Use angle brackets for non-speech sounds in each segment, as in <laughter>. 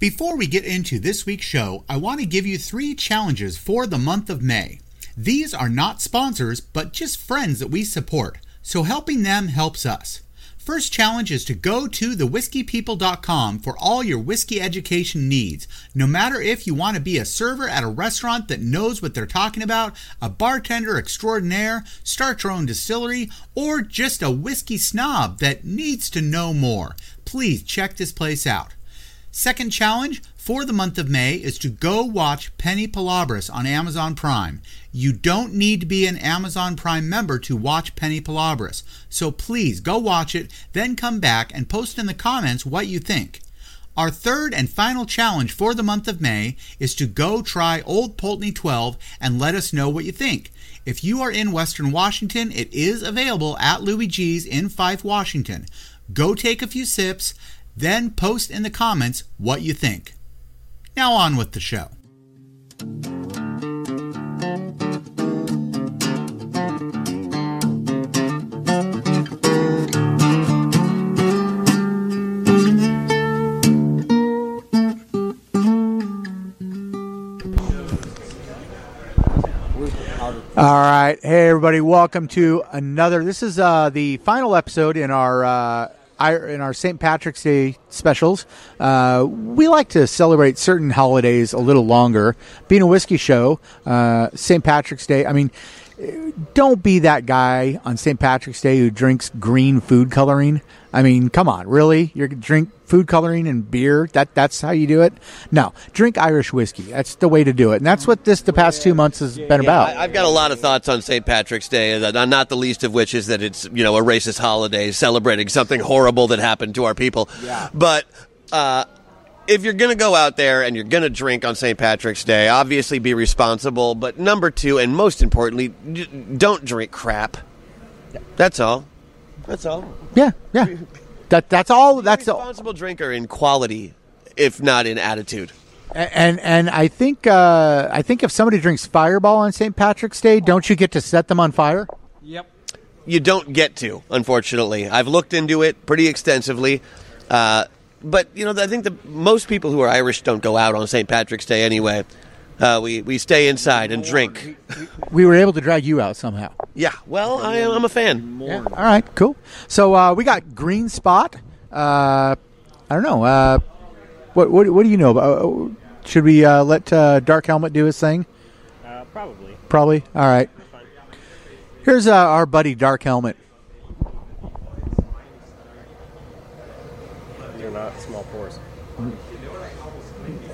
Before we get into this week's show, I want to give you three challenges for the month of May. These are not sponsors, but just friends that we support, so helping them helps us. First challenge is to go to thewhiskeypeople.com for all your whiskey education needs. No matter if you want to be a server at a restaurant that knows what they're talking about, a bartender extraordinaire, start your own distillery, or just a whiskey snob that needs to know more, please check this place out. Second challenge for the month of May is to go watch Penny Palabras on Amazon Prime. You don't need to be an Amazon Prime member to watch Penny Palabras, so please go watch it, then come back and post in the comments what you think. Our third and final challenge for the month of May is to go try Old Pulteney 12 and let us know what you think. If you are in Western Washington, it is available at Louis G's in Fife, Washington. Go take a few sips, then post in the comments what you think. Now on with the show. All right, hey everybody, welcome to another. This is uh, the final episode in our uh, in our St. Patrick's Day specials. Uh, we like to celebrate certain holidays a little longer. Being a whiskey show, uh, St. Patrick's Day. I mean, don't be that guy on St. Patrick's Day who drinks green food coloring. I mean, come on, really? You're drink food coloring and beer? That that's how you do it? No, drink Irish whiskey. That's the way to do it, and that's what this the past two months has been Yeah, about. I, I've got a lot of thoughts on St. Patrick's Day, uh, not the least of which is that it's you know a racist holiday celebrating something horrible that happened to our people. Yeah. But uh, if you're going to go out there and you're going to drink on St. Patrick's Day, obviously be responsible. But number two, and most importantly, don't drink crap. That's all. That's all. yeah, yeah. That that's all. That's a all. responsible drinker in quality, if not in attitude. And and I think uh, I think if somebody drinks Fireball on St. Patrick's Day, don't you get to set them on fire? Yep. You don't get to, unfortunately. I've looked into it pretty extensively. Uh, but, you know, I think the most people who are Irish don't go out on St. Patrick's Day anyway. Uh, we, we stay inside and drink. We were able to drag you out somehow. Yeah, well, I, I'm a fan. Yeah. All right. Cool. So uh, we got Green Spot. Uh, I don't know. Uh, what, what what do you know about? uh, Should we uh, let uh, Dark Helmet do his thing? Uh, probably. Probably. All right. Here's uh, our buddy Dark Helmet. They're not small pours.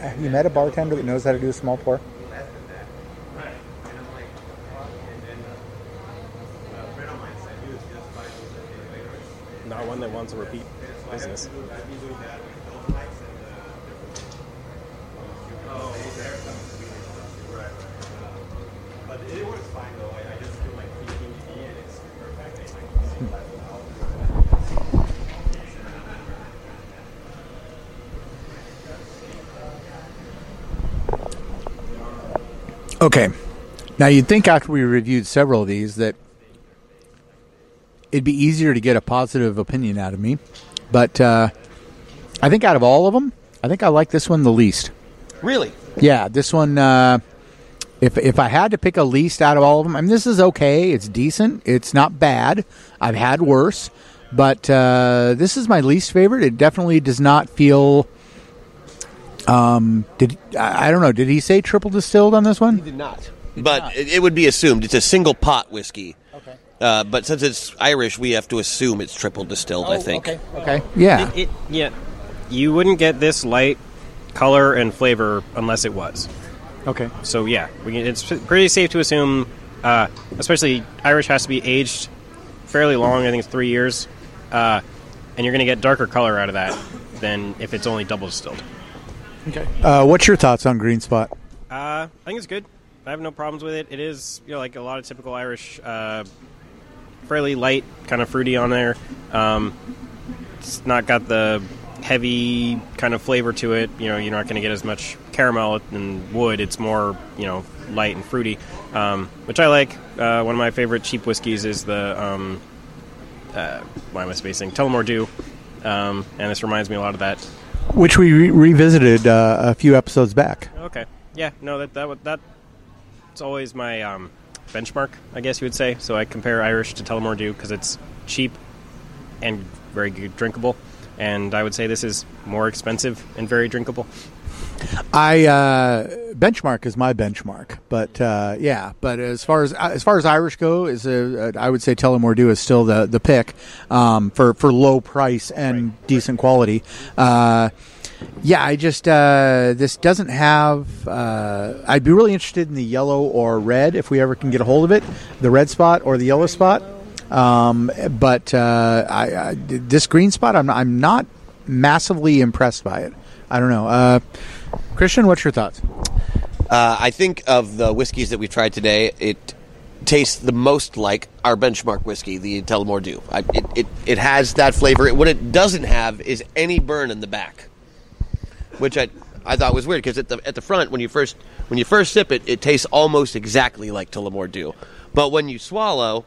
Have you met a bartender that knows how to do a small pour? Not one that wants to repeat business. Okay. Now you'd think after we reviewed several of these that it'd be easier to get a positive opinion out of me, but uh, I think out of all of them, I think I like this one the least. Really? Yeah, this one. Uh, if if I had to pick a least out of all of them, I mean, this is okay. It's decent. It's not bad. I've had worse, but uh, this is my least favorite. It definitely does not feel. Um, did I I don't know? Did he say triple distilled on this one? He did not. But it, it would be assumed it's a single pot whiskey. Okay. Uh, but since it's Irish, we have to assume it's triple distilled, I think. Okay. Okay. Yeah. It, yeah, you wouldn't get this light color and flavor unless it was. Okay. So yeah, we can, it's pretty safe to assume, uh, especially Irish has to be aged fairly long. I think it's three years, uh, and you're going to get darker color out of that than if it's only double distilled. Okay. Uh, what's your thoughts on Green Spot? Uh, I think it's good. I have no problems with it. It is, you know, like a lot of typical Irish, uh, fairly light, kind of fruity on there. Um, it's not got the heavy kind of flavor to it. You know, you're not going to get as much caramel and wood. It's more, you know, light and fruity, um, which I like. Uh, one of my favorite cheap whiskeys is the, um, uh, why am I spacing? Tullamore Dew. Um, and this reminds me a lot of that. Which we re- revisited uh, a few episodes back. Okay. Yeah. No, that that would- that it's always my um, benchmark, I guess you would say. So I compare Irish to Tullamore Dew because it's cheap and very good drinkable, and I would say this is more expensive and very drinkable. I uh, benchmark is my benchmark, but uh, yeah. But as far as as far as Irish go, is uh, I would say Tullamore Dew is still the the pick um, for for low price and decent quality. Uh, yeah, I just uh, this doesn't have. Uh, I'd be really interested in the yellow or red if we ever can get a hold of it, the red spot or the yellow spot. Um, but uh, I, I, this green spot, I'm I'm not massively impressed by it. I don't know. Uh, Christian, what's your thoughts? Uh, I think of the whiskeys that we've tried today, it tastes the most like our benchmark whiskey, the Tullamore Dew. I, it, it, it has that flavor. It, What it doesn't have is any burn in the back, which I, I thought was weird because at the at the front when you first when you first sip it, it tastes almost exactly like Tullamore Dew, but when you swallow,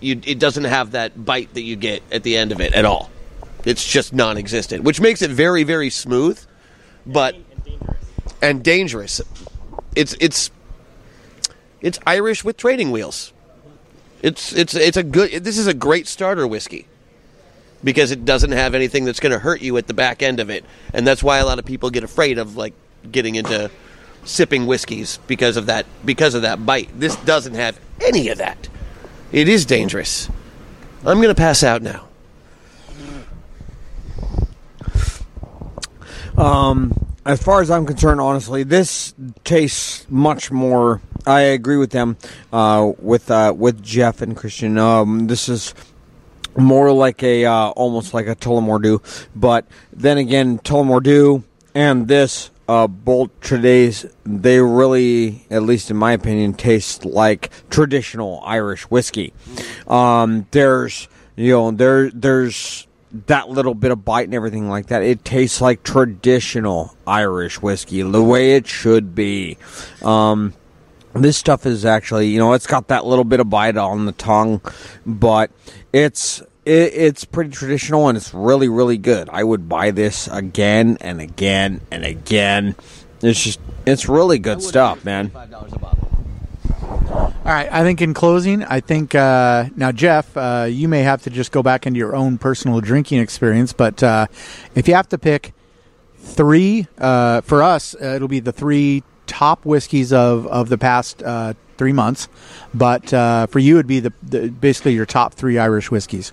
you it doesn't have that bite that you get at the end of it at all. It's just non-existent, which makes it very very smooth, but and dangerous. It's it's it's Irish with trading wheels. It's it's it's a good. This is a great starter whiskey because it doesn't have anything that's going to hurt you at the back end of it, and that's why a lot of people get afraid of like getting into sipping whiskeys because of that because of that bite. This doesn't have any of that. It is dangerous. I'm going to pass out now. Um, as far as I'm concerned, honestly, this tastes much more. I agree with them, uh, with uh, with Jeff and Christian. Um, this is more like a uh, almost like a Tullamore but then again, Tullamore and this uh, Bolt today's they really, at least in my opinion, taste like traditional Irish whiskey. Um, there's you know there there's that little bit of bite and everything like that. It tastes like traditional Irish whiskey, the way it should be. Um, this stuff is actually, you know, it's got that little bit of bite on the tongue, but it's it, it's pretty traditional and it's really really good. I would buy this again and again and again. It's just it's really good stuff, man. All right. I think in closing, I think uh, now, Jeff, uh, you may have to just go back into your own personal drinking experience, but uh, if you have to pick three uh, for us, uh, it'll be the three top whiskeys of of the past uh, three months. But for you, it'd be the, the basically your top three Irish whiskeys.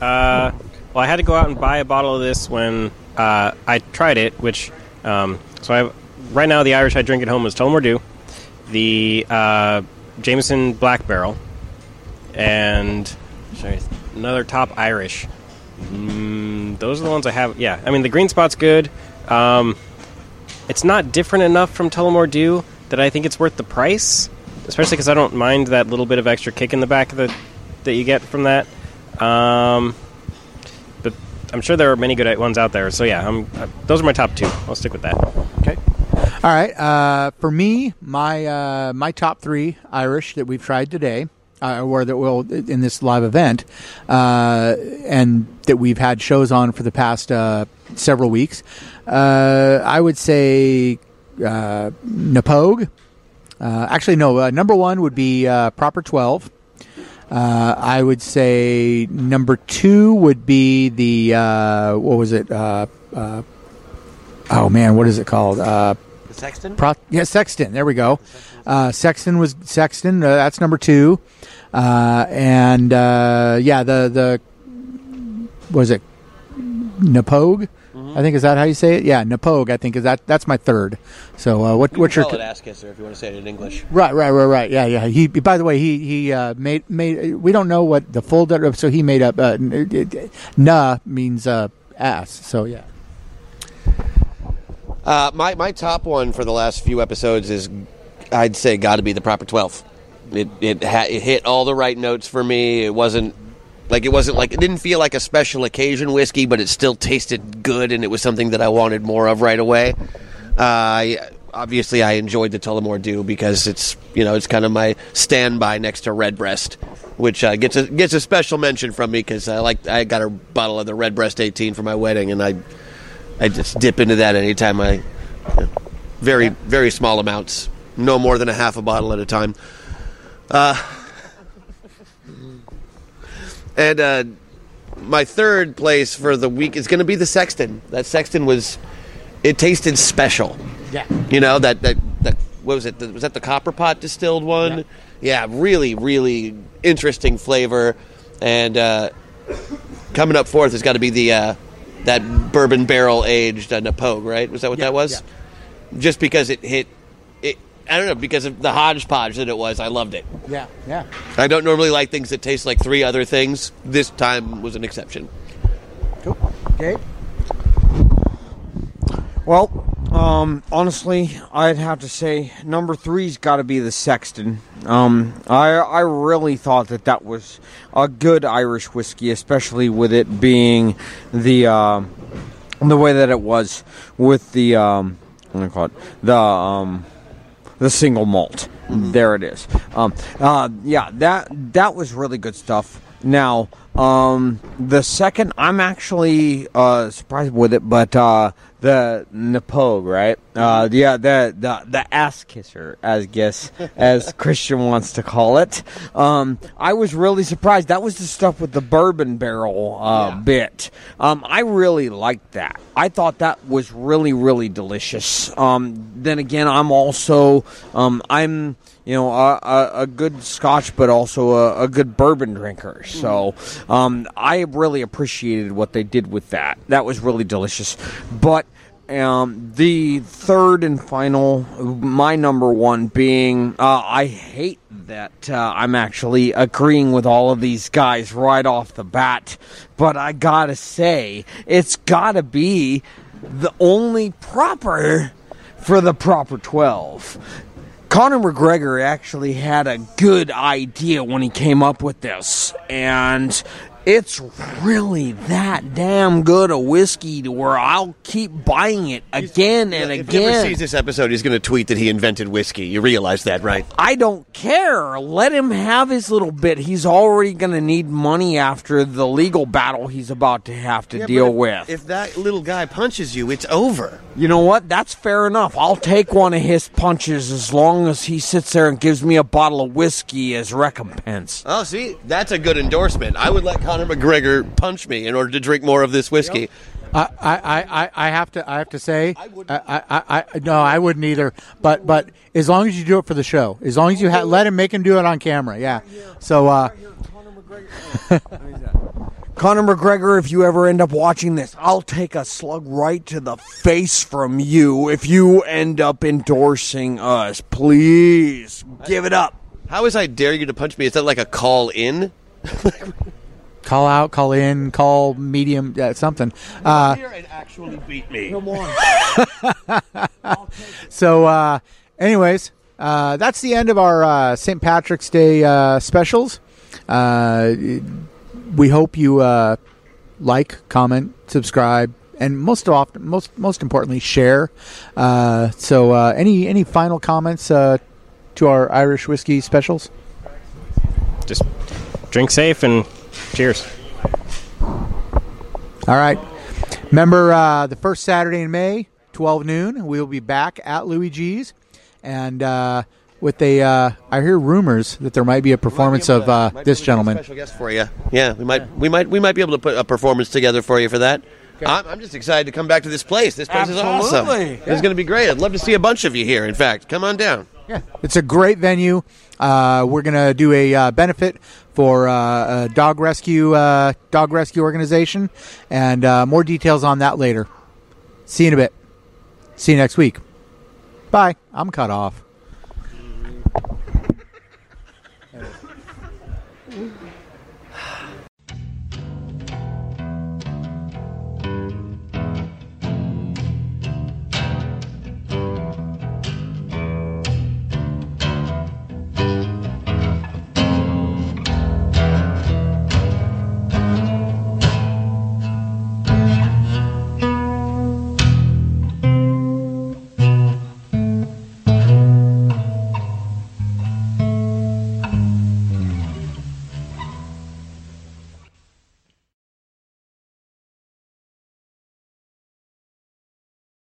Well, I had to go out and buy a bottle of this when I tried it. Which, um, so I have, right now the Irish I drink at home is Tullamore Dew, the uh, Jameson Black Barrel, and sorry, another top Irish. Mm, those are the ones I have. Yeah, I mean the green spot's good. Um, it's not different enough from Tullamore Dew that I think it's worth the price, especially because I don't mind that little bit of extra kick in the back that that you get from that. Um, but I'm sure there are many good ones out there. So yeah, I'm, uh, those are my top two. I'll stick with that. All right. Uh, for me, my uh, my top three Irish that we've tried today, uh, or that will in this live event, uh, and that we've had shows on for the past uh, several weeks. Uh, I would say Knappogue. Actually, no. Number one would be Proper Twelve. I would say number two would be the what was it? Oh man, what is it called? Sexton? Pro- yeah, Sexton. There we go. Uh, Sexton was Sexton. Uh, that's number two. Uh, and uh, yeah, the the was it Knappogue? I think is that how you say it? Yeah, Knappogue. I think is that that's my third. So uh, what You what's your call it ass kisser if you want to say it in English. right right right right yeah yeah he by the way he he uh, made made we don't know what the full so he made up uh, na means uh, ass so yeah Uh, my my top one for the last few episodes is, I'd say, got to be the proper twelve. It it, ha- it hit all the right notes for me. It wasn't like it wasn't like it didn't feel like a special occasion whiskey, but it still tasted good, and it was something that I wanted more of right away. Uh, obviously, I enjoyed the Tullamore Dew because it's you know it's kind of my standby next to Redbreast, which uh, gets a gets a special mention from me because I like I got a bottle of the Redbreast 18 for my wedding, and I I just dip into that anytime I. Very very small amounts, no more than a half a bottle at a time. Uh, and uh, my third place for the week is going to be the Sexton. That Sexton was, it tasted special. Yeah. You know that that that what was it? Was that the Copper Pot distilled one? Yeah, really, really interesting flavor. And uh, coming up fourth has got to be the uh, that bourbon barrel aged uh, Knappogue, right? Was that what Yeah, that was? Just because it hit, it. I don't know because of the hodgepodge that it was. I loved it. Yeah, yeah. I don't normally like things that taste like three other things. This time was an exception. Cool. Okay. Well, um, honestly, I'd have to say number three's got to be the Sexton. Um, I I really thought that that was a good Irish whiskey, especially with it being the uh, the way that it was with the um, what do I call it the um, the single malt. There it is. Um, uh, yeah, that that was really good stuff. Now, um, the second, I'm actually uh, surprised with it, but uh, the Knappogue, right? Uh, yeah, the the the ass kisser, as guess <laughs> as Christian wants to call it. Um, I was really surprised. That was the stuff with the bourbon barrel uh, bit. Um, I really liked that. I thought that was really really delicious. Um, then again, I'm also um, I'm you know, a, a, a good Scotch, but also a, a good bourbon drinker. So, um, I really appreciated what they did with that. That was really delicious. But um, the third and final, my number one being, uh, I hate that uh, I'm actually agreeing with all of these guys right off the bat, but I gotta say, it's gotta be the only proper for the proper 12. Conor McGregor actually had a good idea when he came up with this, and it's really that damn good a whiskey to where I'll keep buying it again and again. if he ever sees this episode, he's going to tweet that he invented whiskey. You realize that, right? I don't care. Let him have his little bit. He's already going to need money after the legal battle he's about to have to deal with. If that little guy punches you, it's over. You know what? That's fair enough. I'll take one of his punches as long as he sits there and gives me a bottle of whiskey as recompense. Oh, see, that's a good endorsement. I would let Conor McGregor punch me in order to drink more of this whiskey. I, I, I, I have to I have to say I, I, I, I no I wouldn't either but but as long as you do it for the show as long as you ha- let him make him do it on camera yeah so uh, <laughs> Conor McGregor, if you ever end up watching this, I'll take a slug right to the face from you if you end up endorsing us. Please give it up. How is I dare you to punch me? Is that like a call in? <laughs> call out call in call medium uh, something. Uh, Here and actually beat me. <laughs> so uh, anyways uh, that's the end of our uh, St. Patrick's Day uh, specials. Uh, we hope you uh, like comment subscribe and most often most most importantly share. Uh, so uh, any any final comments uh, to our Irish whiskey specials? Just drink safe and cheers. All right. Remember uh, the first Saturday in May, 12 noon, we will be back at Louis G's. And uh, with a, uh, I hear rumors that there might be a performance of uh, be this able to do a gentleman. Special guest for you. Yeah, we might, we might, we might be able to put a performance together for you for that. I'm, I'm just excited to come back to this place. This place is awesome. Absolutely. It's going to be great. I'd love to see a bunch of you here. In fact, come on down. Yeah, it's a great venue. Uh, we're gonna do a uh, benefit for uh, a dog rescue uh, dog rescue organization, and uh, more details on that later. See you in a bit. See you next week. Bye. I'm cut off.